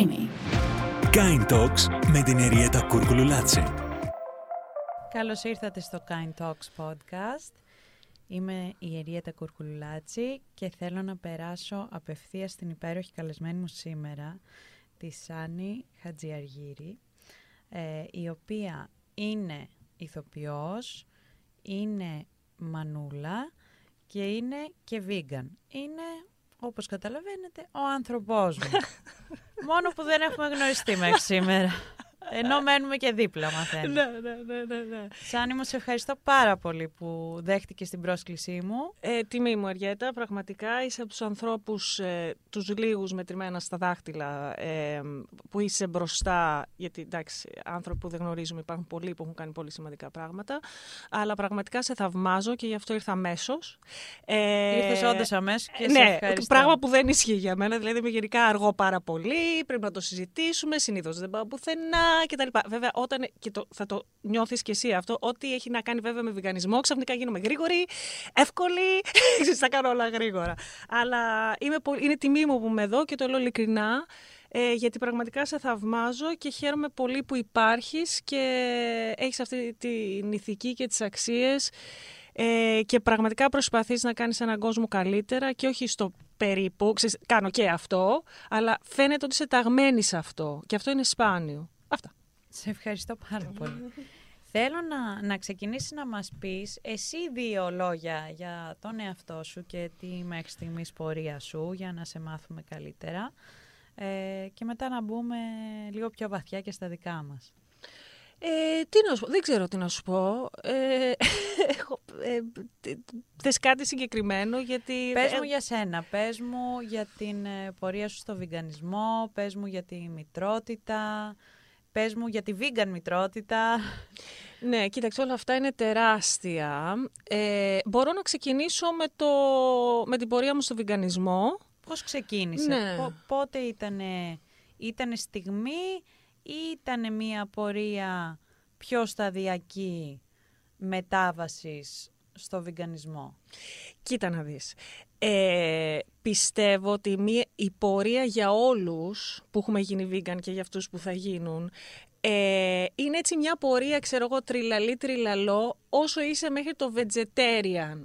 Γκρίνι. Kind Talks με την Εριέτα Κουρκουλουλάτσε. Καλώς ήρθατε στο Kind Talks podcast. Είμαι η Εριέτα Κουρκουλουλάτση και θέλω να περάσω απευθείας στην υπέροχη καλεσμένη μου σήμερα, τη Σάνι Χατζιαργύρη, ε, η οποία είναι ηθοποιός, είναι μανούλα και είναι και vegan. Είναι, όπως καταλαβαίνετε, ο άνθρωπός μου. Μόνο που δεν έχουμε γνωριστεί μέχρι σήμερα. Ενώ μένουμε και δίπλα, μαθαίνουμε. Ναι, ναι, ναι, ναι, ναι. Σάνι μου, σε ευχαριστώ πάρα πολύ που δέχτηκες την πρόσκλησή μου. Ε, τιμή μου, Αριέτα. Πραγματικά είσαι από τους ανθρώπους, ε, τους λίγους μετρημένα στα δάχτυλα, ε, που είσαι μπροστά, γιατί εντάξει, άνθρωποι που δεν γνωρίζουμε υπάρχουν πολλοί που έχουν κάνει πολύ σημαντικά πράγματα, αλλά πραγματικά σε θαυμάζω και γι' αυτό ήρθα αμέσως. Ε, Ήρθες όντως αμέσως και σε ναι, ευχαριστώ. πράγμα που δεν ισχύει για μένα. Δηλαδή είμαι γενικά αργό πάρα πολύ. Πρέπει να το συζητήσουμε. Συνήθως δεν πάω πουθενά κτλ. Βέβαια, όταν. και το, θα το νιώθεις κι εσύ αυτό, ό,τι έχει να κάνει βέβαια με βιγανισμό, ξαφνικά γίνομαι γρήγορη, εύκολη. Ξέρεις, θα κάνω όλα γρήγορα. Αλλά είμαι, πολύ- είναι τιμή μου που είμαι εδώ και το λέω ειλικρινά. Ε, γιατί πραγματικά σε θαυμάζω και χαίρομαι πολύ που υπάρχεις και έχεις αυτή την ηθική και τις αξίες ε, και πραγματικά προσπαθείς να κάνεις έναν κόσμο καλύτερα και όχι στο περίπου, ξέρεις, κάνω και αυτό, αλλά φαίνεται ότι είσαι ταγμένης σε αυτό και αυτό είναι σπάνιο. Αυτά. Σε ευχαριστώ πάρα πολύ. Θέλω να, να ξεκινήσεις να μας πεις εσύ δύο λόγια για τον εαυτό σου και τη μέχρι στιγμής πορεία σου για να σε μάθουμε καλύτερα ε, και μετά να μπούμε λίγο πιο βαθιά και στα δικά μας. Ε, τι να σου πω, δεν ξέρω τι να σου πω. Ε, έχω, ε, τε- θες κάτι συγκεκριμένο γιατί... Πες ε, μου για σένα, πες μου για την ε, πορεία σου στο βιγκανισμό, πες μου για τη μητρότητα, πες μου για τη vegan μητρότητα. Ναι, κοίταξε, όλα αυτά είναι τεράστια. Ε, μπορώ να ξεκινήσω με, το, με την πορεία μου στο βιγκανισμό. Πώς ξεκίνησε, Ναι. πο- πότε ήτανε, ήτανε στιγμή ή ήτανε μία πορεία πιο σταδιακή μετάβασης στο βιγκανισμό. Κοίτα να δεις. Ε, πιστεύω ότι μία, η πορεία για όλους που έχουμε γίνει vegan και για αυτούς που θα γίνουν ε, είναι έτσι μια πορεία, ξέρω εγώ, τριλαλή τριλαλό όσο είσαι μέχρι το vegetarian.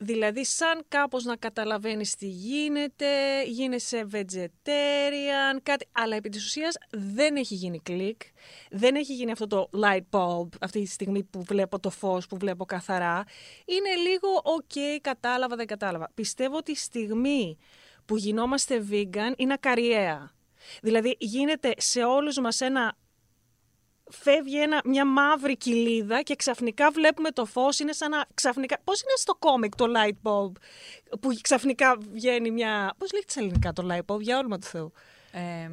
Δηλαδή σαν κάπως να καταλαβαίνεις τι γίνεται, γίνεσαι vegetarian, κάτι, αλλά επί της ουσίας δεν έχει γίνει κλικ, δεν έχει γίνει αυτό το light bulb αυτή τη στιγμή που βλέπω το φως, που βλέπω καθαρά. Είναι λίγο ok, κατάλαβα, δεν κατάλαβα. Πιστεύω ότι η στιγμή που γινόμαστε vegan είναι ακαριέα. Δηλαδή γίνεται σε όλους μας ένα φεύγει ένα, μια μαύρη κοιλίδα και ξαφνικά βλέπουμε το φως, είναι σαν να ξαφνικά... Πώς είναι στο κόμικ το light bulb που ξαφνικά βγαίνει μια... Πώς λέγεται στα ελληνικά το light bulb, για όνομα του Θεού. Ε,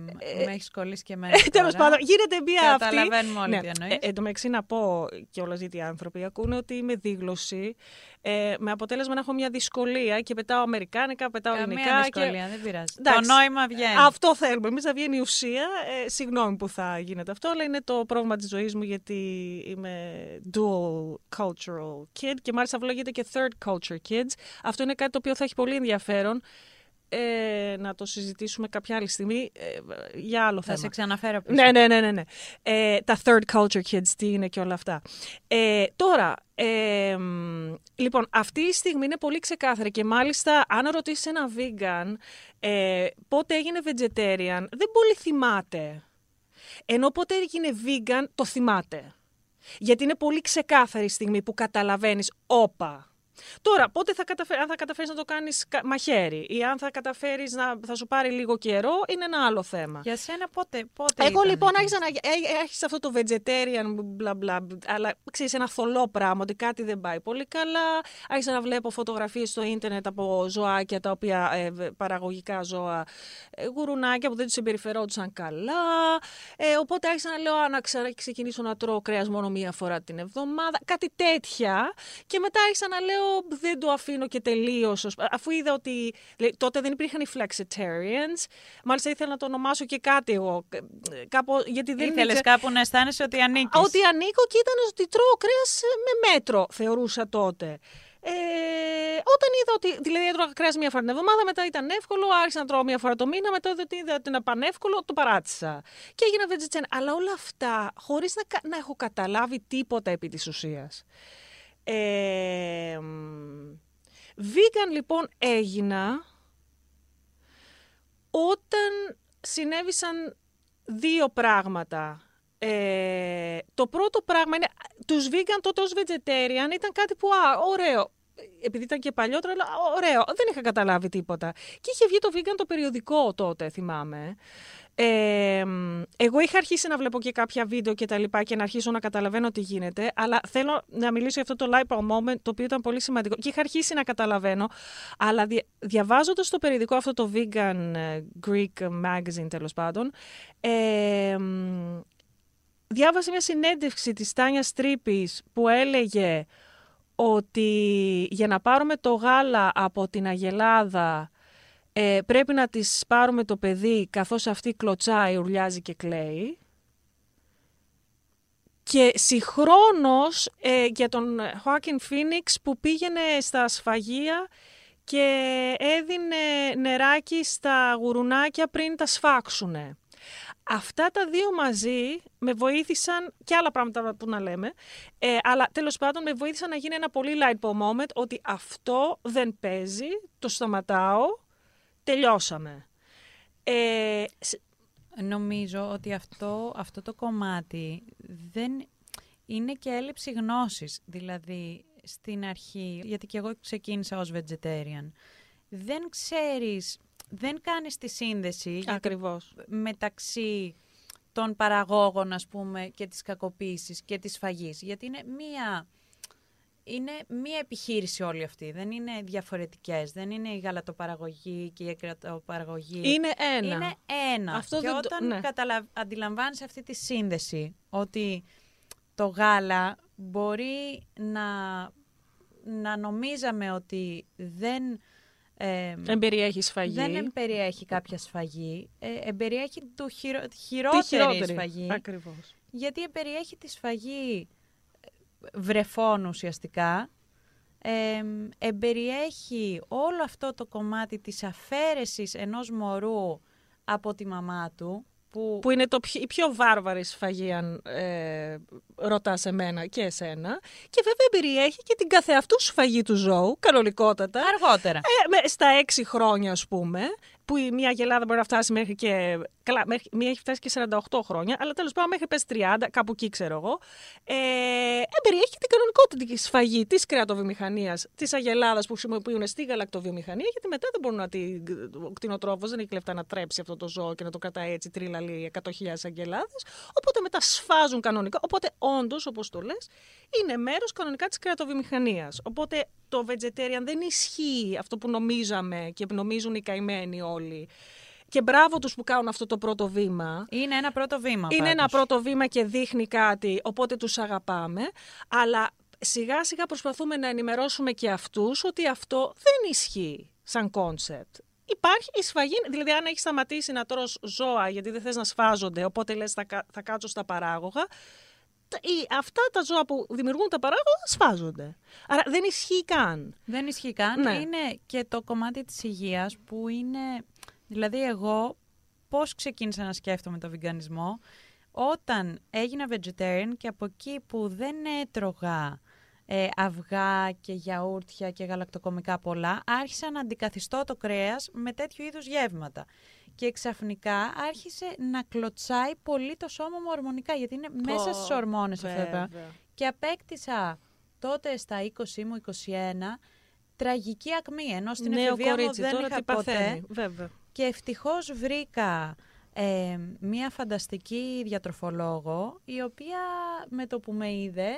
με έχεις κολλήσει και εμένα Τέλος τώρα. πάντων, γίνεται μια αυτή. Καταλαβαίνουμε όλοι τι εννοείς. Ε, εν τω μεταξύ να πω κιόλας γιατί οι άνθρωποι ακούνε ότι είμαι δίγλωση. Ε, με αποτέλεσμα να έχω μια δυσκολία και πετάω αμερικάνικα, πετάω Καμία ελληνικά. δυσκολία, δεν πειράζει. Εντάξει. Το νόημα βγαίνει. Αυτό θέλουμε. Εμείς να βγαίνει η ουσία. Ε, συγγνώμη που θα γίνεται αυτό, αλλά είναι το πρόβλημα της ζωής μου γιατί είμαι dual cultural kid και μάλιστα λέγεται και third culture kids. Αυτό είναι κάτι το οποίο θα έχει πολύ ενδιαφέρον. Ε, να το συζητήσουμε κάποια άλλη στιγμή ε, για άλλο Θα θέμα. σε ξαναφέρω πίσω. Ναι, ναι, ναι, ναι. ναι. Ε, τα third culture kids, τι είναι και όλα αυτά. Ε, τώρα, ε, μ, λοιπόν, αυτή η στιγμή είναι πολύ ξεκάθαρη και μάλιστα αν ρωτήσεις ένα vegan ε, πότε έγινε vegetarian, δεν πολύ θυμάται. Ενώ πότε έγινε vegan, το θυμάται. Γιατί είναι πολύ ξεκάθαρη η στιγμή που καταλαβαίνεις, όπα, Τώρα, πότε θα καταφέρει, αν θα καταφέρεις να το κάνεις κα- μαχαίρι ή αν θα καταφέρεις να θα σου πάρει λίγο καιρό, είναι ένα άλλο θέμα. Για σένα πότε, πότε Εγώ ήταν λοιπόν εκεί; άρχισα να ε, έχεις αυτό το vegetarian μπλα μπλα, αλλά ξέρεις ένα θολό πράγμα ότι κάτι δεν πάει πολύ καλά. Άρχισα να βλέπω φωτογραφίες στο ίντερνετ από ζωάκια τα οποία ε, β- παραγωγικά ζώα, ε, γουρουνάκια που δεν τους συμπεριφερόντουσαν καλά. Ε, οπότε άρχισα να λέω α, να ξα- ξεκινήσω να τρώω κρέας μόνο μία φορά την εβδομάδα. Κάτι τέτοια. Και μετά άρχισα να λέω δεν το αφήνω και τελείως. Αφού είδα ότι λέει, τότε δεν υπήρχαν οι flexitarians. Μάλιστα ήθελα να το ονομάσω και κάτι εγώ. ε, Κάπου, γιατί δεν Ήθελες ήξερα- κάπου να αισθάνεσαι ότι ανήκεις. ότι ανήκω και ήταν ότι τρώω κρέας με μέτρο, θεωρούσα τότε. Ε, όταν είδα ότι. Δηλαδή, έτρωγα κρέας μία φορά την εβδομάδα, μετά ήταν εύκολο, άρχισα να τρώω μία φορά το μήνα, μετά ότι είδα ότι είναι πανεύκολο, το παράτησα. Και έγινα vegetarian. Αλλά όλα αυτά χωρίς να, κα- να έχω καταλάβει τίποτα επί της ουσίας. Ε, μ, vegan λοιπόν έγινα όταν συνέβησαν δύο πράγματα. Ε, το πρώτο πράγμα είναι, τους vegan τότε ως vegetarian ήταν κάτι που, α, ωραίο. Επειδή ήταν και παλιότερα, αλλά ωραίο. Δεν είχα καταλάβει τίποτα. Και είχε βγει το vegan το περιοδικό τότε, θυμάμαι. Ε, μ, εγώ είχα αρχίσει να βλέπω και κάποια βίντεο και τα λοιπά και να αρχίσω να καταλαβαίνω τι γίνεται, αλλά θέλω να μιλήσω για αυτό το light moment, το οποίο ήταν πολύ σημαντικό. Και είχα αρχίσει να καταλαβαίνω, αλλά δια, διαβάζοντας το περιοδικό αυτό το vegan ε, Greek magazine τέλος πάντων, ε, μ, διάβασα μια συνέντευξη της Τάνια Τρίπης που έλεγε ότι για να πάρουμε το γάλα από την Αγελάδα ε, πρέπει να της πάρουμε το παιδί καθώς αυτή κλωτσάει, ουρλιάζει και κλαίει. Και συγχρόνως ε, για τον Joaquin Phoenix που πήγαινε στα σφαγεία και έδινε νεράκι στα γουρουνάκια πριν τα σφάξουνε. Αυτά τα δύο μαζί με βοήθησαν και άλλα πράγματα που να λέμε, ε, αλλά τέλος πάντων με βοήθησαν να γίνει ένα πολύ light moment ότι αυτό δεν παίζει, το σταματάω, τελειώσαμε. Ε, σ- Νομίζω ότι αυτό, αυτό το κομμάτι δεν είναι και έλλειψη γνώσης. Δηλαδή, στην αρχή, γιατί και εγώ ξεκίνησα ως vegetarian, δεν ξέρεις, δεν κάνεις τη σύνδεση γιατί ακριβώς. μεταξύ των παραγόγων, ας πούμε, και της κακοποίησης και της φαγής. Γιατί είναι μία, είναι μία επιχείρηση όλη αυτή. Δεν είναι διαφορετικές. Δεν είναι η γαλατοπαραγωγή και η εκρατοπαραγωγή. Είναι ένα. Είναι ένα. Αυτό και δεν το- όταν ναι. καταλα... αντιλαμβάνεις αυτή τη σύνδεση, ότι το γάλα μπορεί να, να νομίζαμε ότι δεν... ε, Εμπεριέχει σφαγή. δεν εμπεριέχει κάποια σφαγή, ε, εμπεριέχει του χειρο... Τη χειρότερη, χειρότερη. σφαγή, Ακριβώς. γιατί εμπεριέχει τη σφαγή ε, βρεφών ουσιαστικά, ε, εμπεριέχει όλο αυτό το κομμάτι της αφαίρεσης ενός μωρού από τη μαμά του, που, Που είναι το πιο, η πιο βάρβαρη σφαγή αν ε, ρωτάς εμένα και εσένα. Και βέβαια περιέχει και την καθεαυτού σφαγή του ζώου, κανονικότατα. αργότερα. Ε, με- στα έξι χρόνια, ας πούμε, που η μία γελάδα μπορεί να φτάσει μέχρι και. Καλά, μέχρι, μία έχει φτάσει και 48 χρόνια, αλλά τέλος πάντων μέχρι πες 30, κάπου εκεί ξέρω εγώ. Ε, εμπεριέχει και την κανονικότητα σφαγή της κρεατοβιομηχανίας, της αγελάδας που χρησιμοποιούν στη γαλακτοβιομηχανία, γιατί μετά δεν μπορούν να την. Ο κτηνοτρόφος δεν έχει λεφτά να τρέψει αυτό το ζώο και να το κρατάει έτσι τρίλαλη 100.000 αγελάδες. Οπότε μετά σφάζουν κανονικά. Οπότε όντως, όπως το λες, είναι μέρος κανονικά της κρεατοβιομηχανίας. Οπότε το vegetarian δεν ισχύει αυτό που νομίζαμε και νομίζουν οι καημένοι όλοι. Και μπράβο τους που κάνουν αυτό το πρώτο βήμα. Είναι ένα πρώτο βήμα. Είναι ένα πάντως. πρώτο βήμα και δείχνει κάτι, οπότε τους αγαπάμε. Αλλά σιγά σιγά προσπαθούμε να ενημερώσουμε και αυτούς ότι αυτό δεν ισχύει σαν concept. Υπάρχει η σφαγή, δηλαδή αν έχεις σταματήσει να τρως ζώα γιατί δεν θες να σφάζονται, οπότε λες θα, κα- θα κάτσω στα παράγωγα, τα- οι- αυτά τα ζώα που δημιουργούν τα παράγωγα σφάζονται. Άρα δεν ισχύει καν. Δεν ισχύει καν. Ναι. Είναι και το κομμάτι της υγείας που είναι... Δηλαδή εγώ πώς ξεκίνησα να σκέφτομαι το βιγκανισμό όταν έγινα vegetarian και από εκεί που δεν έτρωγα ε, αυγά και γιαούρτια και γαλακτοκομικά πολλά, άρχισα να αντικαθιστώ το κρέας με τέτοιου είδους γεύματα. Και ξαφνικά άρχισε να κλωτσάει πολύ το σώμα μου ορμονικά, γιατί είναι μέσα στις ορμόνες αυτά τα πράγματα. Βέβαια. Και απέκτησα τότε στα 20 μου, 21, τραγική ακμή, ενώ στην Νέο εφηβεία μου κορίτσι, δεν τώρα είχα τι ποτέ. παθαίνει. Βέβαια. Και ευτυχώς βρήκα ε, μία φανταστική διατροφολόγο, η οποία με το που με είδε,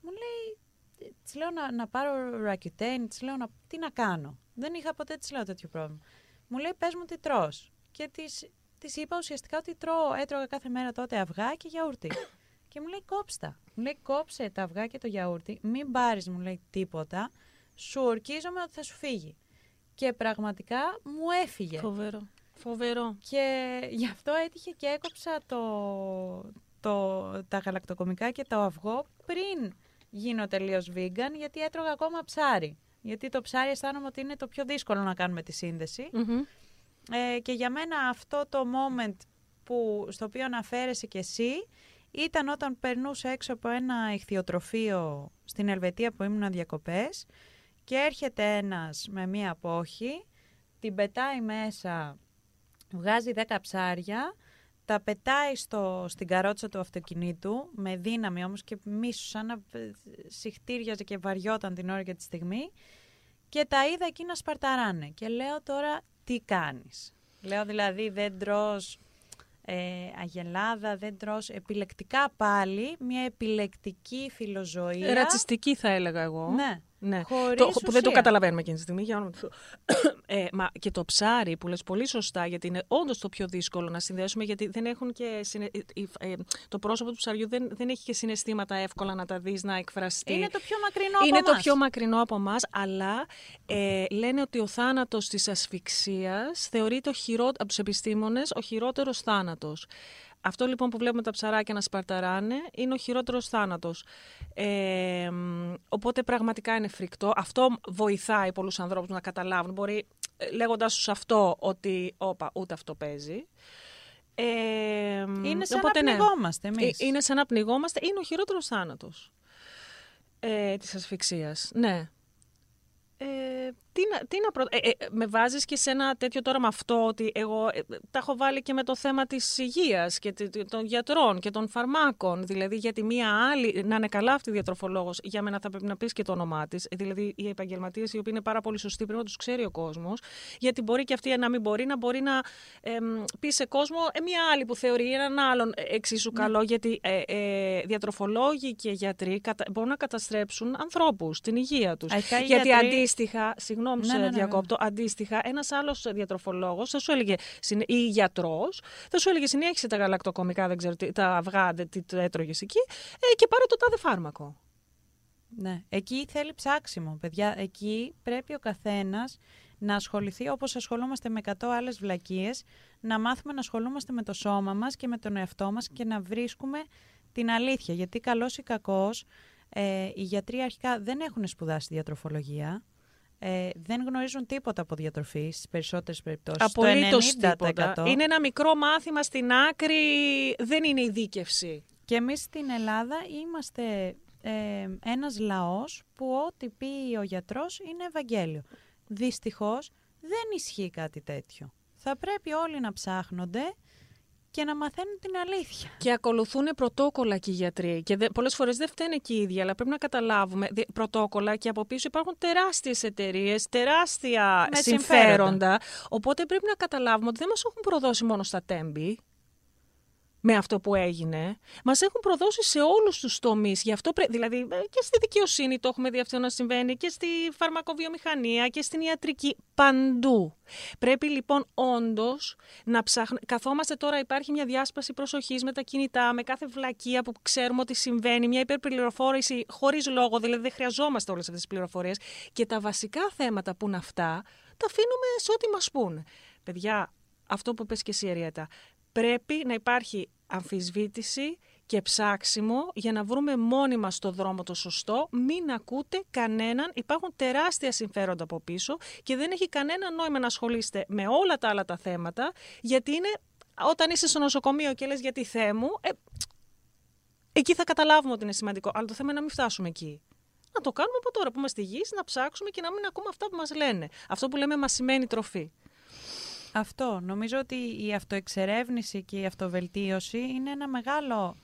μου λέει, της λέω να, να πάρω Roaccutane, της λέω να, τι να κάνω. Δεν είχα ποτέ της λέω τέτοιο πρόβλημα. Μου λέει, πες μου τι τρως. Και της, της είπα ουσιαστικά ότι τρώω, έτρωγα κάθε μέρα τότε αυγά και γιαούρτι. και μου λέει, κόψτα. Μου λέει, κόψε τα αυγά και το γιαούρτι, μην πάρεις, μου λέει, τίποτα, σου ορκίζομαι ότι θα σου φύγει. Και πραγματικά μου έφυγε. Φοβερό. Φοβερό. Και γι' αυτό έτυχε και έκοψα το, το, τα γαλακτοκομικά και το αυγό πριν γίνω τελείως vegan, γιατί έτρωγα ακόμα ψάρι. Γιατί το ψάρι αισθάνομαι ότι είναι το πιο δύσκολο να κάνουμε τη συνδεση Μμμ. Ε, και για μένα αυτό το moment που, στο οποίο αναφέρεσαι κι εσύ ήταν όταν περνούσε έξω από ένα ηχθειοτροφείο στην Ελβετία που ήμουν διακοπές και έρχεται ένας με μία απόχη, την πετάει μέσα, βγάζει 10 ψάρια, τα πετάει στο, στην καρότσα του αυτοκινήτου, με δύναμη όμως και μίσου, σαν να ε, συχτήριαζε και βαριόταν την ώρα και τη στιγμή και τα είδα εκεί να σπαρταράνε. Και λέω τώρα τι κάνεις. Λέω δηλαδή δεν τρως ε, αγελάδα, δεν τρως επιλεκτικά πάλι, μια επιλεκτική φιλοζωία. Ρατσιστική θα έλεγα εγώ. Ναι. Ναι. Χωρίς Το, που δεν το ουσία. καταλαβαίνουμε εκείνη τη στιγμή. Για όνομα του Θεού. ε, μα και το ψάρι που λες πολύ σωστά, γιατί είναι όντως το πιο δύσκολο να συνδέσουμε, γιατί δεν έχουν και συνε... ε, ε, το πρόσωπο του ψαριού δεν, δεν έχει και συναισθήματα εύκολα να τα δεις, να εκφραστεί. Είναι το πιο μακρινό Είναι από το εμάς. πιο μακρινό από εμάς, αλλά ε, λένε ότι ο θάνατος της ασφυξίας θεωρείται ο χειρό... από τους επιστήμονες ο χειρότερος θάνατος. Αυτό λοιπόν που βλέπουμε τα ψαράκια να σπαρταράνε είναι ο χειρότερος θάνατος. Ε, μ, οπότε πραγματικά είναι φρικτό. Αυτό βοηθάει πολλούς ανθρώπους να καταλάβουν. Μπορεί ε, λέγοντάς τους αυτό ότι όπα ούτε αυτό παίζει. Ε, μ, Είναι σαν οπότε, να ναι. πνιγόμαστε εμείς. Ε, Είναι σαν να πνιγόμαστε. Είναι ο χειρότερος θάνατος ε, της ασφυξίας. Ναι. Ε, τι να, τι να προ... ε, ε, με βάζεις και σε ένα τέτοιο τώρα με αυτό ότι εγώ ε, τα έχω βάλει και με το θέμα της υγείας και τε- τε- των γιατρών και των φαρμάκων. Δηλαδή γιατί μία άλλη, να είναι καλά αυτή η διατροφολόγος, για μένα θα πρέπει να πεις και το όνομά της. Ε, Δηλαδή οι επαγγελματίες οι οποίοι είναι πάρα πολύ σωστοί πρέπει να τους ξέρει ο κόσμος. Γιατί μπορεί και αυτή να μην μπορεί, να μπορεί να εμ, πει σε κόσμο ε, μία άλλη που θεωρεί έναν άλλον ε, εξίσου καλό. Γιατί ε, ε, διατροφολόγοι και γιατροί κατα... μπορούν να καταστρέψουν ανθρώπους, την υγεία τους. Αρχικά οι Γιατί γιατροί- αντίστοιχα, συγγνώμη Ναι, που σε ναι, ναι, διακόπτω, αντίστοιχα ένας άλλος διατροφολόγος θα σου έλεγε, συνε- ή γιατρός, θα σου έλεγε συνέχισε τα γαλακτοκομικά, δεν ξέρω τι, τα αυγά, δεν- τι το έτρωγες εκεί ε, και πάρε το τάδε φάρμακο. Ναι. Εκεί θέλει ψάξιμο, παιδιά. Εκεί πρέπει ο καθένας να ασχοληθεί όπως ασχολούμαστε με 100 άλλες βλακίες, να μάθουμε να ασχολούμαστε με το σώμα μας και με τον εαυτό μας και να βρίσκουμε την αλήθεια. Γιατί καλός ή κακός, ε, οι γιατροί αρχικά δεν έχουν σπουδάσει διατροφολογία, ε, δεν γνωρίζουν τίποτα από διατροφή στις περισσότερες περιπτώσεις. Το Απολύτως 90%. τίποτα. Είναι ένα μικρό μάθημα στην άκρη, δεν είναι ειδίκευση. Και εμείς στην Ελλάδα είμαστε ε, ένας λαός που ό,τι πει ο γιατρός είναι Ευαγγέλιο. Δυστυχώς δεν ισχύει κάτι τέτοιο. Θα πρέπει όλοι να ψάχνονται και να μαθαίνουν την αλήθεια. Και ακολουθούν πρωτόκολλα και οι γιατροί. Και δε, πολλές φορές δεν φταίνε και οι ίδιοι, αλλά πρέπει να καταλάβουμε δι- πρωτόκολλα και από πίσω υπάρχουν τεράστιες εταιρείες, τεράστια Με συμφέροντα. συμφέροντα. Οπότε πρέπει να καταλάβουμε ότι δεν μας έχουν προδώσει μόνο στα τέμπη με αυτό που έγινε. Μας έχουν προδώσει σε όλους τους τομείς. Γι' αυτό πρέ- δηλαδή ε, και στη δικαιοσύνη το έχουμε δει αυτό να συμβαίνει και στη φαρμακοβιομηχανία και στην ιατρική. Παντού. Πρέπει λοιπόν όντως να ψάχνουμε. Καθόμαστε τώρα, υπάρχει μια διάσπαση προσοχής με τα κινητά, με κάθε βλακεία που ξέρουμε ότι συμβαίνει, μια υπερπληροφόρηση χωρίς λόγο, δηλαδή δεν χρειαζόμαστε όλες αυτές τις πληροφορίες. Και τα βασικά θέματα που είναι αυτά, τα αφήνουμε σε ό,τι μας πούν. Παιδιά, αυτό που πες και εσύ, Εριέτα, πρέπει να υπάρχει αμφισβήτηση και ψάξιμο για να βρούμε μόνοι μας το δρόμο το σωστό. Μην ακούτε κανέναν. Υπάρχουν τεράστια συμφέροντα από πίσω και δεν έχει κανένα νόημα να ασχολείστε με όλα τα άλλα τα θέματα, γιατί είναι όταν είσαι στο νοσοκομείο και λες γιατί Θεέ μου, ε, εκεί θα καταλάβουμε ότι είναι σημαντικό. Αλλά το θέμα είναι να μην φτάσουμε εκεί. Να το κάνουμε από τώρα που είμαστε γης, να ψάξουμε και να μην ακούμε αυτά που μας λένε. Αυτό που λέμε μας σημαίνει τροφή. Αυτό. Νομίζω ότι η αυτοεξερεύνηση και η αυτοβελτίωση είναι ένα μεγάλο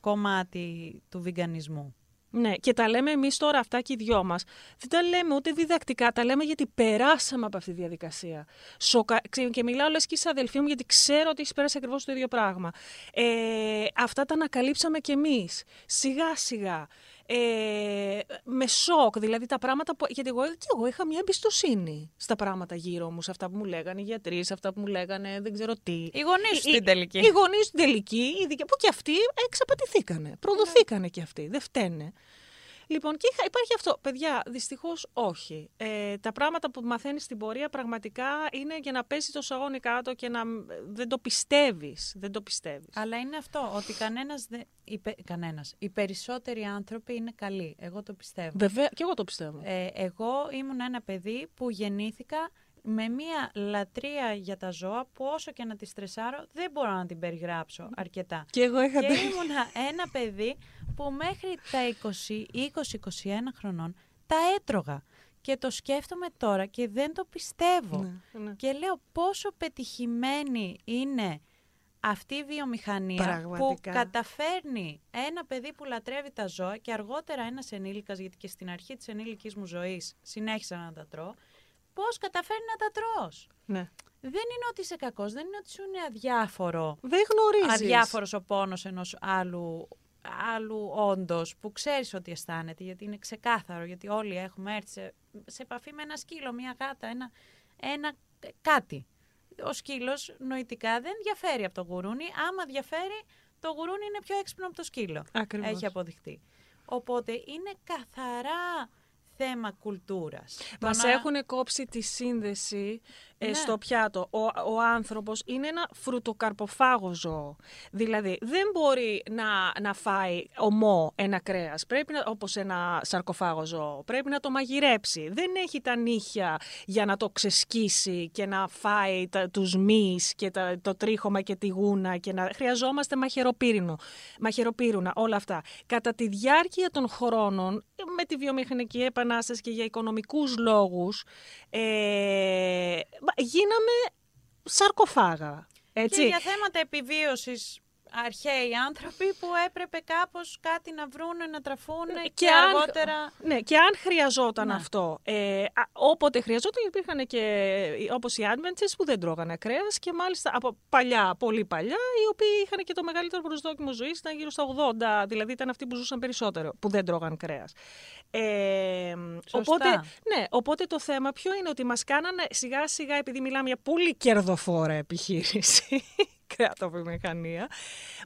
κομμάτι του βιγκανισμού. Ναι, και τα λέμε εμείς τώρα αυτά και οι δυο μας. Δεν τα λέμε ούτε διδακτικά, τα λέμε γιατί περάσαμε από αυτή τη διαδικασία. Σοκα... ξέρω, Και μιλάω λες και είσαι αδελφή μου, γιατί ξέρω ότι έχει περάσει ακριβώς το ίδιο πράγμα. Ε, αυτά τα ανακαλύψαμε κι εμείς. Σιγά σιγά. Ε, με σοκ, δηλαδή τα πράγματα που. Γιατί εγώ, και εγώ είχα μια εμπιστοσύνη στα πράγματα γύρω μου, σε αυτά που μου λέγανε οι γιατροί, σε αυτά που μου λέγανε δεν ξέρω τι. Οι γονείς σου Οι- στην τελική. Οι γονείς στην τελική, οι δικαι- που και αυτοί εξαπατηθήκανε. Προδοθήκανε κι αυτοί. Δεν φταίνε. Λοιπόν, και είχα- υπάρχει αυτό. Παιδιά, δυστυχώς όχι. Ε, τα πράγματα που μαθαίνεις στην πορεία πραγματικά είναι για να πέσεις το σαγόνι κάτω και να δεν το πιστεύεις. Δεν το πιστεύεις. Αλλά είναι αυτό, ότι κανένας, δεν... οι, πε- κανένας. οι περισσότεροι άνθρωποι είναι καλοί. Εγώ το πιστεύω. Βέβαια, και εγώ το πιστεύω. Ε, εγώ ήμουν ένα παιδί που γεννήθηκα με μία λατρεία για τα ζώα που όσο και να τη στρεσάρω δεν μπορώ να την περιγράψω αρκετά. Και εγώ είχα Και ήμουνα ένα παιδί που μέχρι τα 20, 20-21 χρονών τα έτρωγα. Και το σκέφτομαι τώρα και δεν το πιστεύω. Ναι, ναι. Και λέω πόσο πετυχημένη είναι αυτή η βιομηχανία που Πραγματικά. καταφέρνει ένα παιδί που λατρεύει τα ζώα και αργότερα ένας ενήλικας, γιατί και στην αρχή της ενήλικης μου ζωής συνέχισα να τα τρώω, πώς καταφέρνει να τα τρως. ναι. Δεν είναι ότι είσαι κακός, δεν είναι ότι σου είναι αδιάφορο Δεν γνωρίζεις. αδιάφορος ο πόνος ενός άλλου, άλλου όντως που ξέρεις ότι αισθάνεται γιατί είναι ξεκάθαρο, γιατί όλοι έχουμε έρθει σε, σε επαφή με ένα σκύλο, μια γάτα, ένα, ένα κάτι. Ο σκύλος νοητικά δεν διαφέρει από το γουρούνι, άμα διαφέρει το γουρούνι είναι πιο έξυπνο από το σκύλο. Ακριβώς. Έχει αποδειχτεί. Οπότε είναι καθαρά θέμα κουλτούρας. Το Μας να- έχουν κόψει τη σύνδεση ε, Ναι. στο πιάτο. Ο, ο άνθρωπος είναι ένα φρουτοκαρποφάγο ζώο. Δηλαδή δεν μπορεί να, να φάει ομό ένα κρέας, πρέπει να, όπως ένα σαρκοφάγο ζώο. Πρέπει να το μαγειρέψει. Δεν έχει τα νύχια για να το ξεσκίσει και να φάει τα, τους μυς και τα, το τρίχωμα και τη γούνα και να χρειαζόμαστε μαχαιροπύρινο, μαχαιροπύρουνα, όλα αυτά. Κατά τη διάρκεια των χρόνων, με τη βιομηχανική επανάσταση και για οικονομικούς λόγους, ε, γίναμε σαρκοφάγα. Έτσι. Και για θέματα επιβίωσης αρχαίοι άνθρωποι που έπρεπε κάπως κάτι να βρούνε, να τραφούνε και, και αν- αργότερα... Ναι, και αν χρειαζόταν Ναι. αυτό, ε, α, όποτε χρειαζόταν υπήρχαν και ε, όπως οι Adventists που δεν τρώγανε κρέας και μάλιστα από παλιά, πολύ παλιά, οι οποίοι είχαν και το μεγαλύτερο προσδόκιμο ζωής, ήταν γύρω στα 80, δηλαδή ήταν αυτοί που ζούσαν περισσότερο, που δεν τρώγαν κρέας. Ε, οπότε, ναι, οπότε το θέμα ποιο είναι ότι μας κάνανε σιγά σιγά, επειδή μιλάμε για πολύ κερδοφόρα επιχείρηση, κρεατοβιομηχανία,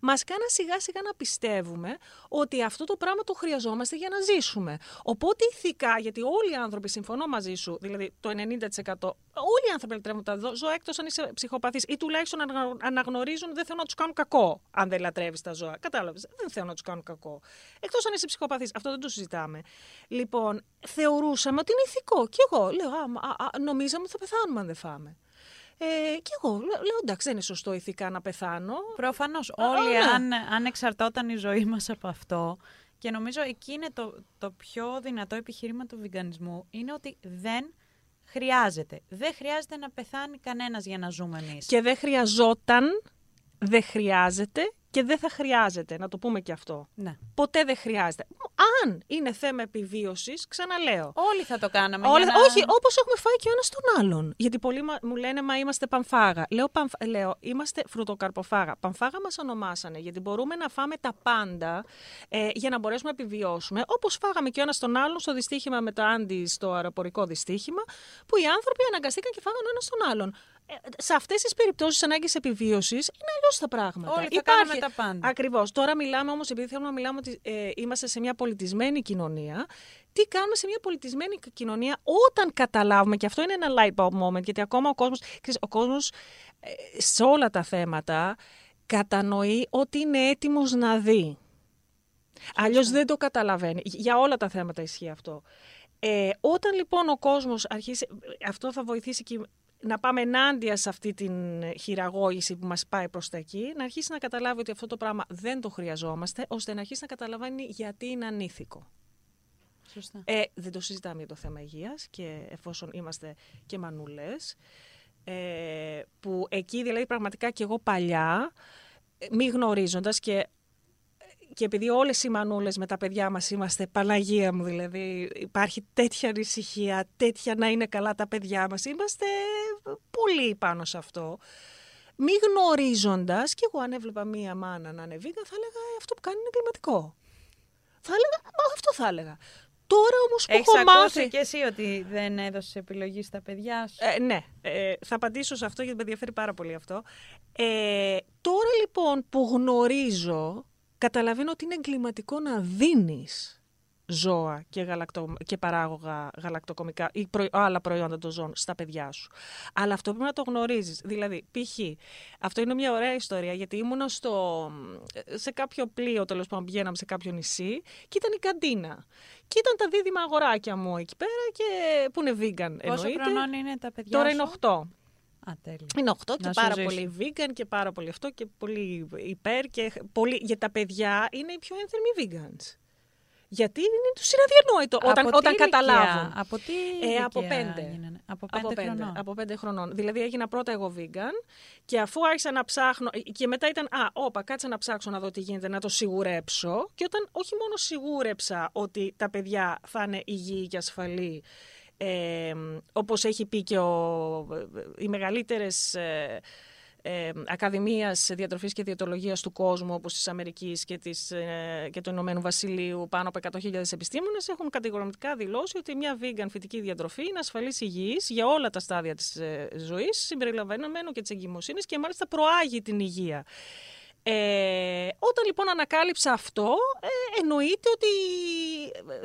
μας κάναν σιγά σιγά να πιστεύουμε ότι αυτό το πράγμα το χρειαζόμαστε για να ζήσουμε. Οπότε ηθικά, γιατί όλοι οι άνθρωποι, συμφωνώ μαζί σου, δηλαδή το 90%, όλοι οι άνθρωποι λατρεύουν τα δο- ζώα εκτός αν είσαι ψυχοπαθής ή τουλάχιστον ανα- αναγνωρίζουν δεν θέλουν να τους κάνουν κακό αν δεν λατρεύεις τα ζώα. Κατάλαβες, δεν θέλουν να τους κάνουν κακό. Εκτός αν είσαι ψυχοπαθής, αυτό δεν το συζητάμε. Λοιπόν, θεωρούσαμε ότι είναι ηθικό. Και εγώ λέω, α, α, α, νομίζαμε ότι θα πεθάνουμε αν δεν φάμε. Ε, και εγώ λέω, λέω, εντάξει, δεν είναι σωστό ηθικά να πεθάνω. Προφανώς Α, όλοι ναι. αν, αν εξαρτώταν η ζωή μας από αυτό και νομίζω εκεί είναι το, το πιο δυνατό επιχείρημα του βιγκανισμού είναι ότι δεν χρειάζεται. Δεν χρειάζεται να πεθάνει κανένας για να ζούμε εμείς. Και δεν χρειαζόταν, δεν χρειάζεται και δεν θα χρειάζεται, να το πούμε και αυτό. Ναι. Ποτέ δεν χρειάζεται. Αν είναι θέμα επιβίωσης, ξαναλέω. Όλοι θα το κάναμε. Όλα- για να... Όχι, όπως έχουμε φάει και ο ένας τον άλλον. Γιατί πολλοί μα- μου λένε, Μα είμαστε πανφάγα. Λέω, «Πανφ- λέω είμαστε φρουτοκαρποφάγα. Πανφάγα μας ονομάσανε, γιατί μπορούμε να φάμε τα πάντα ε, για να μπορέσουμε να επιβιώσουμε. Όπως φάγαμε και ο ένας τον άλλον στο δυστύχημα με το Άντι, στο αεροπορικό δυστύχημα, που οι άνθρωποι αναγκαστήκαν και φάγανε ο ένας τον άλλον. Ε, σε αυτές τις περιπτώσεις ανάγκης επιβίωσης είναι αλλιώς τα πράγματα. Όλοι θα κάναμε τα πάντα. Ακριβώς. Τώρα μιλάμε όμως, επειδή θέλουμε να μιλάμε ότι ε, είμαστε σε μια πολιτισμένη κοινωνία, τι κάνουμε σε μια πολιτισμένη κοινωνία όταν καταλάβουμε, και αυτό είναι ένα light bulb moment, γιατί ακόμα ο κόσμος, ξέρεις, ο κόσμος ε, σε όλα τα θέματα κατανοεί ότι είναι έτοιμος να δει. Αλλιώς δεν το καταλαβαίνει. Για όλα τα θέματα ισχύει αυτό. Ε, όταν λοιπόν ο κόσμος αρχίσει, αυτό θα βοηθήσει και να πάμε ενάντια σε αυτή την χειραγώγηση που μας πάει προς τα εκεί, να αρχίσει να καταλάβει ότι αυτό το πράγμα δεν το χρειαζόμαστε, ώστε να αρχίσει να καταλαβαίνει γιατί είναι ανήθικο. Σωστά. Ε, δεν το συζητάμε για το θέμα υγείας και εφόσον είμαστε και μανούλες, ε, που εκεί δηλαδή πραγματικά και εγώ παλιά, ε, μη γνωρίζοντας και, και επειδή όλες οι μανούλες με τα παιδιά μας είμαστε Παναγία μου δηλαδή, υπάρχει τέτοια ανησυχία, τέτοια να είναι καλά τα παιδιά μας, είμαστε πολύ πάνω σε αυτό. Μη γνωρίζοντας, και εγώ αν έβλεπα μία μάνα να είναι vegan, θα έλεγα «Ε, αυτό που κάνει είναι εγκληματικό. Θα έλεγα, «Μα αυτό θα έλεγα. Τώρα όμως που Έχεις έχω ακούσει μάθει... και εσύ ότι δεν έδωσες επιλογή στα παιδιά σου; Ε, ναι, ε, θα απαντήσω σε αυτό γιατί με ενδιαφέρει πάρα πολύ αυτό. Ε, τώρα λοιπόν που γνωρίζω, καταλαβαίνω ότι είναι εγκληματικό να δίνεις ζώα και, γαλακτο... και παράγωγα γαλακτοκομικά ή προ... άλλα προϊόντα των ζώων στα παιδιά σου. Αλλά αυτό πρέπει να το γνωρίζεις. Δηλαδή, π.χ. αυτό είναι μια ωραία ιστορία γιατί ήμουν στο... σε κάποιο πλοίο, τέλος πάντων πηγαίναμε σε κάποιο νησί και ήταν η καντίνα. Και ήταν τα δίδυμα αγοράκια μου εκεί πέρα και που είναι vegan Πόσο εννοείται. χρονών είναι τα παιδιά Τώρα σου; είναι 8. Α, τέλεια. Είναι 8 Να και σου πάρα ζήσει. πολύ vegan και πάρα πολύ αυτό και πολύ υπέρ και πολύ... Για τα παιδιά είναι οι πιο ένθερμοι vegans. Γιατί είναι, τους είναι αδιανόητο όταν, Από τι όταν ηλικία; καταλάβουν. Από τι Ε, από ηλικία πέντε. γίνανε; Από πέντε, Από πέντε, χρονών. από πέντε χρονών. Δηλαδή έγινα πρώτα εγώ vegan και αφού άρχισα να ψάχνω και μετά ήταν α, όπα, κάτσε να ψάξω να δω τι γίνεται, να το σιγουρέψω και όταν όχι μόνο σιγούρεψα ότι τα παιδιά θα είναι υγιή και ασφαλή ε, όπως έχει πει και ο, οι μεγαλύτερες ε, ε, ακαδημίας διατροφής και διαιτολογίας του κόσμου όπως της Αμερικής και, της, ε, και του Ηνωμένου Βασιλείου πάνω από 100.000 επιστήμονες έχουν κατηγορηματικά δηλώσει ότι μια vegan φυτική διατροφή είναι ασφαλής υγιής για όλα τα στάδια της ε, ζωής συμπεριλαμβανομένου και της εγκυμοσύνης και μάλιστα προάγει την υγεία. Ε, όταν λοιπόν ανακάλυψα αυτό, ε, εννοείται ότι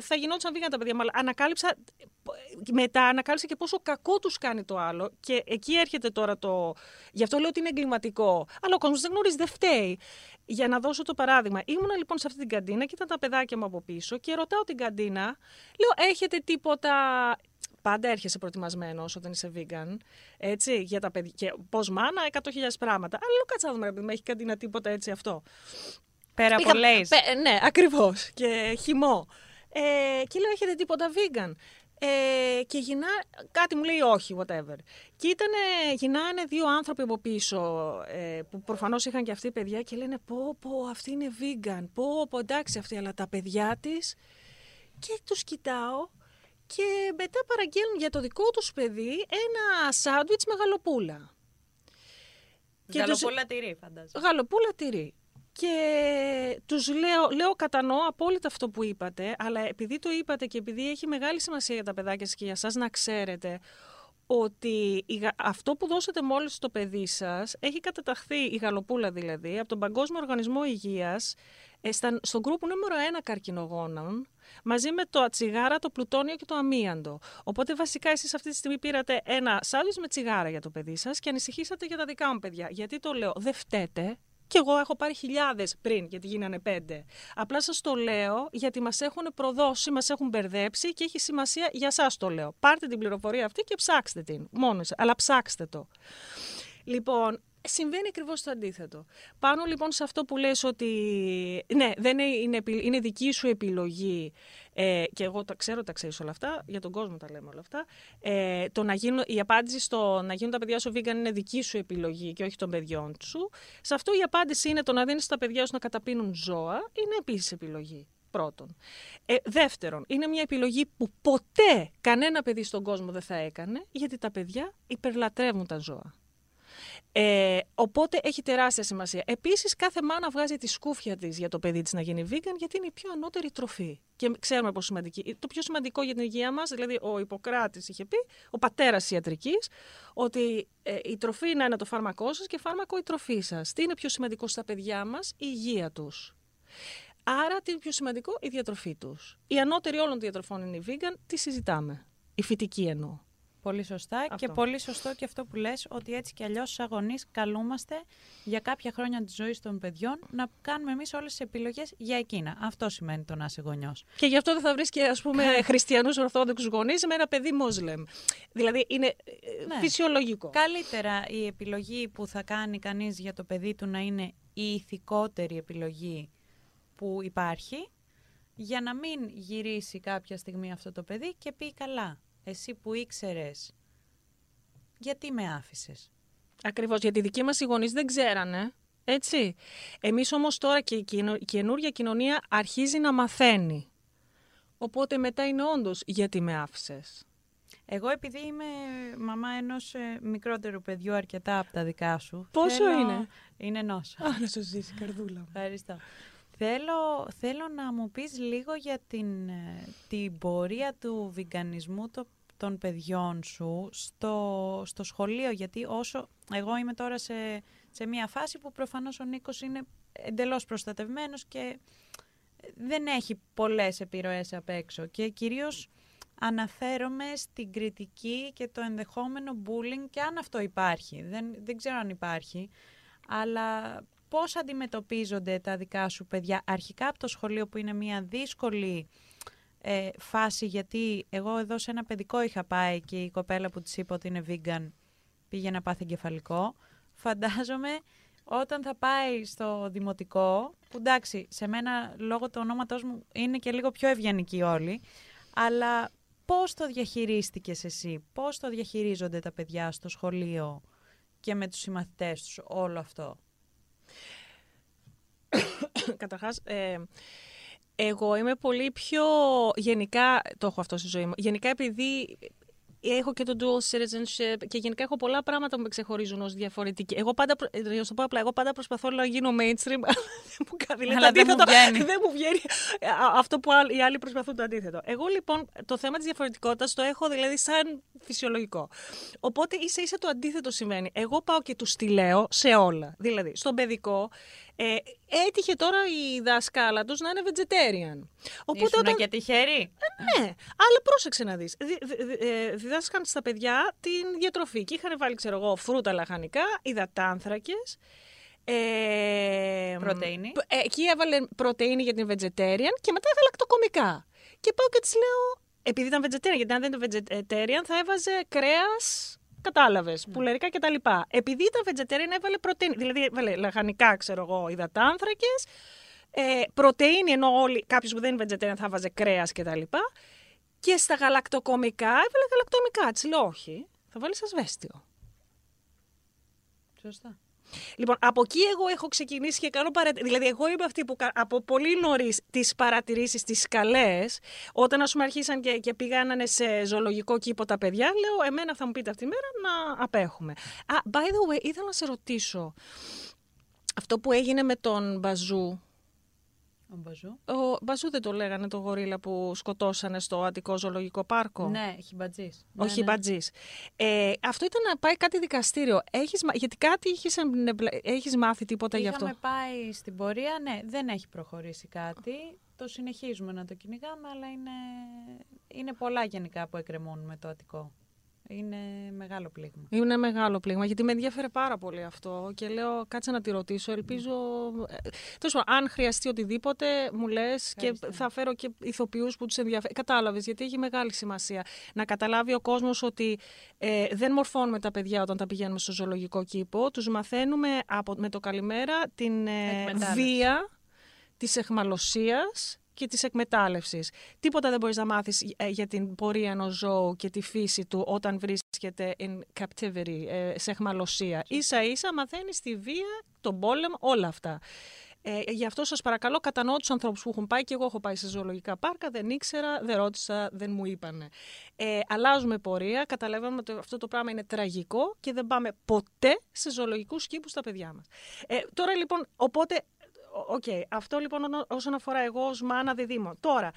θα γινόντουσαν vegan τα παιδιά. Αλλά ανακάλυψα, μετά ανακάλυψα και πόσο κακό τους κάνει το άλλο. Και εκεί έρχεται τώρα το... Γι' αυτό λέω ότι είναι εγκληματικό. Αλλά ο κόσμος δεν γνωρίζει, δεν φταίει. Για να δώσω το παράδειγμα. Ήμουνα λοιπόν σε αυτή την καντίνα και ήταν τα παιδάκια μου από πίσω και ρωτάω την καντίνα, λέω έχετε τίποτα Πάντα έρχεσαι προετοιμασμένος όταν είσαι vegan. Έτσι, για τα παιδιά. Και πώς μάνα, 100.000 πράγματα. Αλλά λέω κάτσα να δούμε, ρε παιδί μου, έχει καντίνα τίποτα έτσι αυτό. Πέρα από Πήγα- λέεις. πε- ναι, ακριβώς. Και χυμό. Ε, και λέω, έχετε τίποτα vegan. Ε, και γυρνά, κάτι μου λέει όχι, whatever. Και ήτανε, γυρνάνε δύο άνθρωποι από πίσω, ε, που προφανώς είχαν και αυτοί παιδιά και λένε πω πω αυτή είναι vegan, πω πω εντάξει αυτή, αλλά τα παιδιά της. Και τους κοιτάω και μετά παραγγέλνουν για το δικό τους παιδί ένα σάντουιτς με γαλοπούλα. Και τους- Γαλοπούλα τυρί, φαντάζομαι. γαλοπούλα τυρί. Και τους λέω, λέω κατανοώ απόλυτα αυτό που είπατε, αλλά επειδή το είπατε και επειδή έχει μεγάλη σημασία για τα παιδάκια σας και για σας να ξέρετε ότι η γα- αυτό που δώσατε μόλις στο παιδί σας έχει καταταχθεί, η γαλοπούλα δηλαδή, από τον Παγκόσμιο Οργανισμό Υγείας ε, στα, στον γκρουπ νούμερο 1 καρκινογόνων, μαζί με το ατσιγάρα, το πλουτόνιο και το αμίαντο. Οπότε βασικά εσείς αυτή τη στιγμή πήρατε ένα σάντουιτς με τσιγάρα για το παιδί σας και ανησυχήσατε για τα δικά μου παιδιά. Γιατί το λέω, δεν φταίτε. Και εγώ έχω πάρει χιλιάδες πριν, γιατί γίνανε πέντε. Απλά σας το λέω γιατί μας έχουν προδώσει, μας έχουν μπερδέψει και έχει σημασία για εσά το λέω. Πάρτε την πληροφορία αυτή και ψάξτε την. Μόνο σας, αλλά ψάξτε το. Λοιπόν, συμβαίνει ακριβώς το αντίθετο. Πάνω λοιπόν σε αυτό που λες ότι ναι, δεν είναι, είναι, επι- είναι δική σου επιλογή ε, και εγώ τα ξέρω, τα ξέρεις όλα αυτά, για τον κόσμο τα λέμε όλα αυτά, ε, το να γίνουν, η απάντηση στο να γίνουν τα παιδιά σου vegan είναι δική σου επιλογή και όχι των παιδιών σου. Σε αυτό η απάντηση είναι το να δίνεις στα παιδιά σου να καταπίνουν ζώα, είναι επίσης επιλογή. Πρώτον. Ε, δεύτερον, είναι μια επιλογή που ποτέ κανένα παιδί στον κόσμο δεν θα έκανε, γιατί τα παιδιά υπερλατρεύουν τα ζώα. Ε, οπότε έχει τεράστια σημασία. Επίσης, κάθε μάνα βγάζει τη σκούφια της για το παιδί της να γίνει vegan, γιατί είναι η πιο ανώτερη τροφή. Και ξέρουμε πόσο σημαντική. Το πιο σημαντικό για την υγεία μας, δηλαδή ο Ιπποκράτης είχε πει, ο πατέρας ιατρικής, ότι ε, η τροφή να είναι το φάρμακό σας και φάρμακο η τροφή σας. Τι είναι πιο σημαντικό στα παιδιά μας, η υγεία τους. Άρα, τι είναι πιο σημαντικό, η διατροφή τους. Η ανώτερη όλων των διατροφών είναι η vegan, τι συζητάμε. Η φυτική εννοώ. Πολύ σωστά και Αυτό. πολύ σωστό και αυτό που λες ότι έτσι κι αλλιώς ως αγωνείς καλούμαστε για κάποια χρόνια της ζωής των παιδιών να κάνουμε εμείς όλες τις επιλογές για εκείνα. Αυτό σημαίνει το να είσαι γονιός. Και γι' αυτό δεν θα βρεις και ας πούμε χριστιανούς ορθόδοξους γονείς με ένα παιδί Μόσλεμ. Δηλαδή είναι ε, Ναι. φυσιολογικό. Καλύτερα η επιλογή που θα κάνει κανείς για το παιδί του να είναι η ηθικότερη επιλογή που υπάρχει για να μην γυρίσει κάποια στιγμή αυτό το παιδί και πει καλά, εσύ που ήξερες γιατί με άφησες; Ακριβώς, γιατί οι δικοί μας οι γονείς δεν ξέρανε. Έτσι. Εμείς όμως τώρα και η κοινο- η καινούργια κοινωνία αρχίζει να μαθαίνει. Οπότε μετά είναι όντως γιατί με άφησες; Εγώ επειδή είμαι μαμά ενός ε, μικρότερου παιδιού αρκετά από τα δικά σου. Πόσο είναι; Είναι νόσο. Α, να σου ζήσει καρδούλα μου. Ευχαριστώ. Θέλω, θέλω να μου πεις λίγο για την, ε, την πορεία του βιγκανισμού το- των παιδιών σου στο, στο σχολείο, γιατί όσο εγώ είμαι τώρα σε, σε μια φάση που προφανώς ο Νίκος είναι εντελώς προστατευμένος και δεν έχει πολλές επιρροές απ' έξω και κυρίως αναφέρομαι στην κριτική και το ενδεχόμενο bullying και αν αυτό υπάρχει. Δεν, δεν ξέρω αν υπάρχει, αλλά πώς αντιμετωπίζονται τα δικά σου παιδιά αρχικά από το σχολείο που είναι μια δύσκολη ε, φάση γιατί εγώ εδώ σε ένα παιδικό είχα πάει και η κοπέλα που της είπα ότι είναι vegan πήγε να πάθει εγκεφαλικό. Φαντάζομαι όταν θα πάει στο δημοτικό, που εντάξει, σε μένα λόγω του ονόματός μου είναι και λίγο πιο ευγενικοί όλοι, αλλά πώς το διαχειρίστηκες εσύ, πώς το διαχειρίζονται τα παιδιά στο σχολείο και με τους συμμαθητές τους όλο αυτό; Καταρχάς, ε, εγώ είμαι πολύ πιο γενικά, το έχω αυτό στη ζωή μου, γενικά επειδή έχω και το dual citizenship και γενικά έχω πολλά πράγματα που με ξεχωρίζουν ως διαφορετική. Εγώ πάντα, για το πω απλά, εγώ πάντα προσπαθώ να γίνω mainstream, αλλά δεν μου βγαίνει. δεν μου βγαίνει αυτό που οι άλλοι προσπαθούν το αντίθετο. Εγώ λοιπόν το θέμα της διαφορετικότητας το έχω δηλαδή σαν φυσιολογικό. Οπότε ίσα ίσα το αντίθετο σημαίνει. Εγώ πάω και τους τη λέω σε όλα. Δηλαδή, στον παιδικό, ε, έτυχε τώρα η δασκάλα τους να είναι vegetarian. Οπότε όταν... και τυχερή. Ε, ναι, αλλά πρόσεξε να δεις. Ε, διδάσκαν στα παιδιά την διατροφή και είχαν βάλει, ξέρω εγώ, φρούτα λαχανικά, υδατάνθρακες, ε, πρωτεΐνη. Εκεί έβαλε πρωτεΐνη για την vegetarian και μετά γαλακτοκομικά. Και πάω και της λέω, επειδή ήταν vegetarian, γιατί αν δεν ήταν vegetarian θα έβαζε κρέας Κατάλαβες. Mm. Πουλερικά κτλ. Επειδή ήταν vegetarian, έβαλε πρωτεΐνη. Δηλαδή, έβαλε λαχανικά, ξέρω εγώ, υδατάνθρακες. Ε, πρωτεΐνη, ενώ όλοι, κάποιος που δεν είναι vegetarian θα βάζε κρέας κτλ. Και στα γαλακτοκομικά έβαλε γαλακτοκομικά. Τι λέω, όχι. Θα βάλεις ασβέστιο. Σωστά. Λοιπόν, από εκεί εγώ έχω ξεκινήσει και κάνω παρατηρήσει. Δηλαδή, εγώ είμαι αυτή που από πολύ νωρίς τις παρατηρήσεις, τις καλέ, όταν ας πούμε αρχίσαν και, και πήγανε σε ζωολογικό κήπο τα παιδιά, λέω, Εμένα θα μου πείτε αυτή τη μέρα να απέχουμε. Α, by the way, ήθελα να σε ρωτήσω. Αυτό που έγινε με τον Μπαζού, ο Μπαζού. Ο Μπαζού δεν το λέγανε το γορίλα που σκοτώσανε στο Αττικό Ζωολογικό Πάρκο; Ναι, χιμπατζής. Όχι ναι, ναι. Ε, αυτό ήταν να πάει κάτι δικαστήριο. Έχεις, γιατί κάτι έχεις, έχεις μάθει τίποτα Είχαμε γι' αυτό; Είχαμε πάει στην πορεία, ναι, δεν έχει προχωρήσει κάτι. Το συνεχίζουμε να το κυνηγάμε, αλλά είναι, είναι πολλά γενικά που εκκρεμούν με το Αττικό. Είναι μεγάλο πλήγμα. Είναι μεγάλο πλήγμα, γιατί με ενδιαφέρει πάρα πολύ αυτό και λέω κάτσε να τη ρωτήσω. Ελπίζω. Ε, τόσο, αν χρειαστεί οτιδήποτε, μου λες και θα φέρω και ηθοποιούς που τους ενδιαφέρει. Κατάλαβες, γιατί έχει μεγάλη σημασία να καταλάβει ο κόσμος ότι ε, δεν μορφώνουμε τα παιδιά όταν τα πηγαίνουμε στο ζωολογικό κήπο. Τους μαθαίνουμε από, με το καλημέρα την ε, βία της εχμαλωσίας και της εκμετάλλευσης. Τίποτα δεν μπορείς να μάθεις ε, για την πορεία ενός ζώου και τη φύση του όταν βρίσκεται in captivity, ε, σε εχμαλωσία. Ίσα ίσα μαθαίνεις τη βία, τον πόλεμο, όλα αυτά. Ε, γι' αυτό σας παρακαλώ κατανοώ τους ανθρώπους που έχουν πάει και εγώ έχω πάει σε ζωολογικά πάρκα, δεν ήξερα, δεν ρώτησα, δεν μου είπανε. Ε, αλλάζουμε πορεία, καταλαβαίνουμε ότι αυτό το πράγμα είναι τραγικό και δεν πάμε ποτέ σε ζωολογικούς κήπους στα παιδιά μας. Ε, τώρα λοιπόν, οπότε Οκ, okay. αυτό λοιπόν όσον αφορά εγώ ως μάνα διδύμων. Τώρα,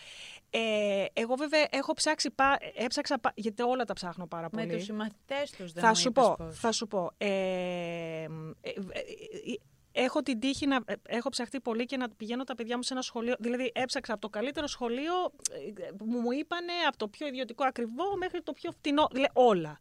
ε, εγώ βέβαια έχω ψάξει, πά, έψαξα, γιατί όλα τα ψάχνω πάρα πολύ. Με τους συμμαθητές τους δεν θα μου σου πω, Θα σου πω, ε, ε, ε, έχω την τύχη να έχω ψαχτεί πολύ και να πηγαίνω τα παιδιά μου σε ένα σχολείο. Δηλαδή, έψαξα από το καλύτερο σχολείο, μου, μου είπανε από το πιο ιδιωτικό ακριβό μέχρι το πιο φτηνό. Δηλαδή, όλα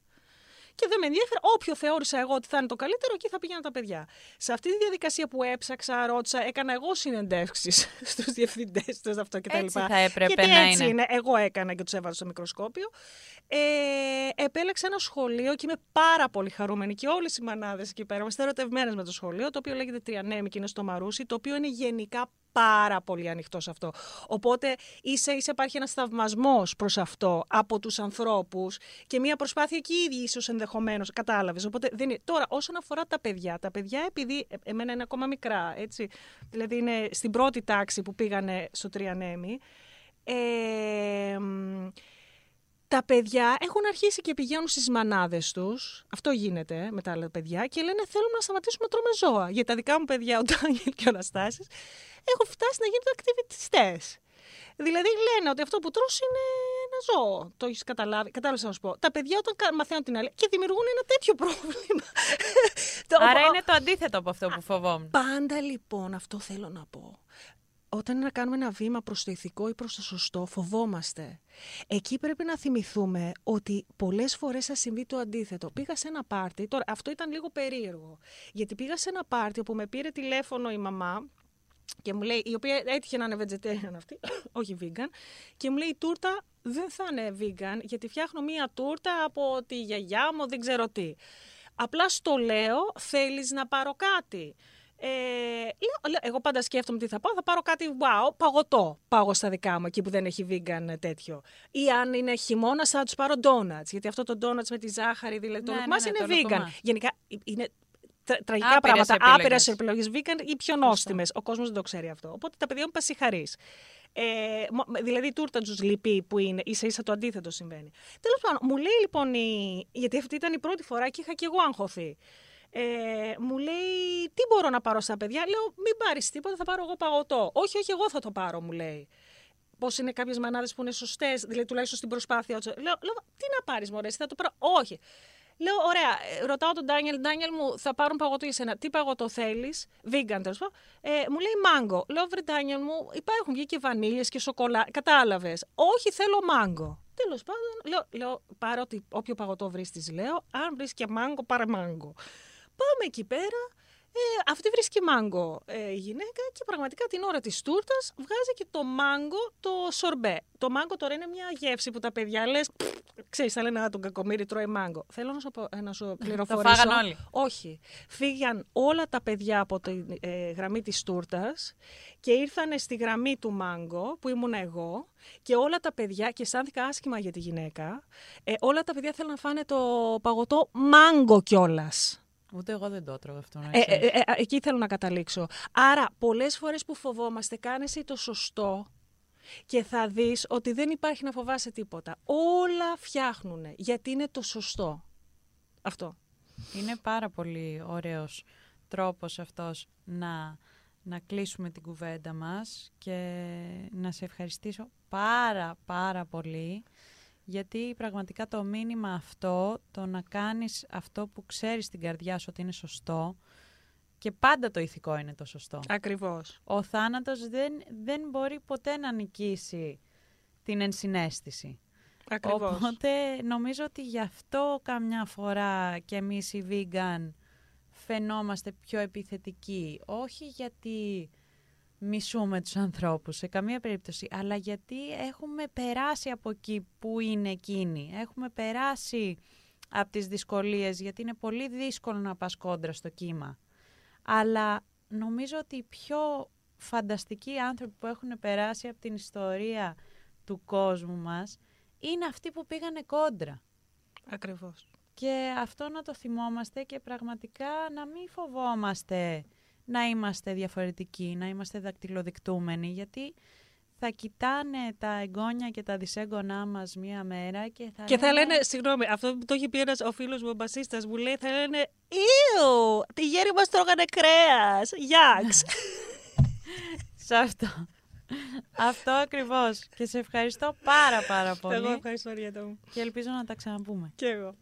και δεν με ενδιαφέρει. Όποιο θεώρησα εγώ ότι θα είναι το καλύτερο, εκεί θα πήγαιναν τα παιδιά. Σε αυτή τη διαδικασία που έψαξα, ρώτησα, έκανα εγώ συνεντεύξεις στους διευθυντές τους αυτό κτλ. Έτσι θα έπρεπε Γιατί να έτσι είναι. Εγώ έκανα και τους έβαζα στο μικροσκόπιο. Ε, επέλεξα ένα σχολείο και είμαι πάρα πολύ χαρούμενη και όλες οι μανάδες εκεί πέρα είμαστε ερωτευμένες με το σχολείο, το οποίο λέγεται Τριανέμι και είναι στο Μαρούσι, το οποίο είναι γενικά πάρα πολύ ανοιχτό σε αυτό. Οπότε ίσα ίσα υπάρχει ένας θαυμασμός προς αυτό από τους ανθρώπους και μια προσπάθεια και οι ίδιοι ίσως ενδεχομένως. Κατάλαβες. Οπότε δεν είναι. Τώρα, όσον αφορά τα παιδιά, τα παιδιά επειδή ε, εμένα είναι ακόμα μικρά, έτσι. Δηλαδή είναι στην πρώτη τάξη που πήγανε στο Τριανέμι. Ε, τα παιδιά έχουν αρχίσει και πηγαίνουν στις μανάδες τους. Αυτό γίνεται με τα άλλα παιδιά και λένε θέλουμε να σταματήσουμε να τρώμε ζώα. Για τα δικά μου παιδιά, ο Ντάνιελ και ο Αναστάσης, έχουν φτάσει να γίνουν ακτιβιστέ. Δηλαδή λένε ότι αυτό που τρως είναι ένα ζώο. Το έχεις καταλάβει. Κατάλαβες να σου πω. Τα παιδιά όταν μαθαίνουν την άλλη και δημιουργούν ένα τέτοιο πρόβλημα. Άρα είναι το αντίθετο από αυτό που φοβόμουν. Πάντα λοιπόν αυτό θέλω να πω. Όταν είναι να κάνουμε ένα βήμα προς το ηθικό ή προς το σωστό, φοβόμαστε. Εκεί πρέπει να θυμηθούμε ότι πολλές φορές θα συμβεί το αντίθετο. Πήγα σε ένα πάρτι, τώρα αυτό ήταν λίγο περίεργο, γιατί πήγα σε ένα πάρτι όπου με πήρε τηλέφωνο η μαμά, και μου λέει, η οποία έτυχε να είναι vegetarian αυτή, όχι vegan, και μου λέει η τούρτα δεν θα είναι vegan, γιατί φτιάχνω μία τούρτα από τη γιαγιά μου, δεν ξέρω τι. Απλά στο λέω, θέλεις να πάρω κάτι. Ε, λέω, εγώ πάντα σκέφτομαι τι θα πάω, θα πάρω κάτι wow, παγωτό. Πάω στα δικά μου, εκεί που δεν έχει vegan τέτοιο. Ή αν είναι χειμώνα, θα τους πάρω donuts. Γιατί αυτό το donuts με τη ζάχαρη, δηλαδή το ναι, ναι, ναι, είναι vegan. Γενικά είναι τραγικά άπειρες πράγματα, άπειρες επιλογές vegan ή πιο νόστιμες. Ο κόσμος δεν το ξέρει αυτό. Οπότε τα παιδιά μου πασιχαρεί. Ε, δηλαδή η τούρτα τους λυπεί που είναι, ίσα ίσα το αντίθετο συμβαίνει. Τέλος πάντων, μου λέει λοιπόν, η... γιατί αυτή ήταν η πρώτη φορά και είχα και εγώ αγχωθεί. Ε, μου λέει, τι μπορώ να πάρω στα παιδιά; Λέω, μην πάρεις τίποτα, θα πάρω εγώ παγωτό. Όχι, όχι, εγώ θα το πάρω, μου λέει. Πώς είναι κάποιες μανάδες που είναι σωστές, δηλαδή τουλάχιστον στην προσπάθεια. Λέω, λέω τι να πάρεις, Μωρέ, θα το πάρω. Όχι. Λέω, ωραία, ε, ρωτάω τον Ντάνιελ, Ντάνιελ μου, θα πάρουν παγωτό για σένα. Τι παγωτό θέλεις, vegan τέλος ε, Μου λέει μάγκο. Λέω, βρε Ντάνιελ μου, υπάρχουν και βανίλια και σοκολάτα. Κατάλαβες. Όχι, θέλω μάγκο. Τέλος πάντων, λέω, λέω πάρε ό,τι όποιο παγωτό βρεις, τη λέω. Αν βρεις και μάγκο, πάρε μάγκο. Πάμε εκεί πέρα. Ε, αυτή βρίσκει μάγκο ε, η γυναίκα και πραγματικά την ώρα της τούρτας βγάζει και το μάγκο το σορμπέ. Το μάγκο τώρα είναι μια γεύση που τα παιδιά λες, ξέρεις, θα λένε να τον κακομύρι τρώει μάγκο. Θέλω να σου, ε, να σου πληροφορήσω. το φάγαν όλοι. Όχι. Φύγαν όλα τα παιδιά από τη ε, γραμμή της τούρτας και ήρθαν στη γραμμή του μάγκο που ήμουν εγώ και όλα τα παιδιά, και αισθάνθηκα άσχημα για τη γυναίκα, ε, όλα τα παιδιά θέλουν να φάνε το παγωτό μάγκο κιόλας. Ούτε εγώ δεν το έτρωγα αυτό. Ε, ε, ε, ε, εκεί θέλω να καταλήξω. Άρα, πολλές φορές που φοβόμαστε, κάνε εσύ το σωστό και θα δεις ότι δεν υπάρχει να φοβάσαι τίποτα. Όλα φτιάχνουν γιατί είναι το σωστό. Αυτό. Είναι πάρα πολύ ωραίος τρόπος αυτός να, να κλείσουμε την κουβέντα μας και να σε ευχαριστήσω πάρα πάρα πολύ γιατί πραγματικά το μήνυμα αυτό, το να κάνεις αυτό που ξέρεις στην καρδιά σου ότι είναι σωστό και πάντα το ηθικό είναι το σωστό. Ακριβώς. Ο θάνατος δεν, δεν μπορεί ποτέ να νικήσει την ενσυναίσθηση. Ακριβώς. Οπότε νομίζω ότι γι' αυτό καμιά φορά και εμείς οι vegan φαινόμαστε πιο επιθετικοί. Όχι γιατί μισούμε τους ανθρώπους σε καμία περίπτωση, αλλά γιατί έχουμε περάσει από εκεί που είναι εκείνοι. Έχουμε περάσει από τις δυσκολίες, γιατί είναι πολύ δύσκολο να πας κόντρα στο κύμα. Αλλά νομίζω ότι οι πιο φανταστικοί άνθρωποι που έχουν περάσει από την ιστορία του κόσμου μας είναι αυτοί που πήγανε κόντρα. Ακριβώς. Και αυτό να το θυμόμαστε και πραγματικά να μην φοβόμαστε να είμαστε διαφορετικοί, να είμαστε δακτυλοδεικτούμενοι, γιατί θα κοιτάνε τα εγγόνια και τα δυσέγγονά μας μία μέρα και θα Και θα λένε, συγγνώμη, αυτό που το έχει πει ένας ο φίλος μου, ο μπασίστας, μου λέει, θα λένε «Ιου, τη γέρη μας τρώγανε κρέας, γιάξ». Σε αυτό. Αυτό ακριβώς. Και σε ευχαριστώ πάρα πάρα πολύ. Εγώ ευχαριστώ, Ριέτα μου. Και ελπίζω να τα ξαναπούμε. Και εγώ.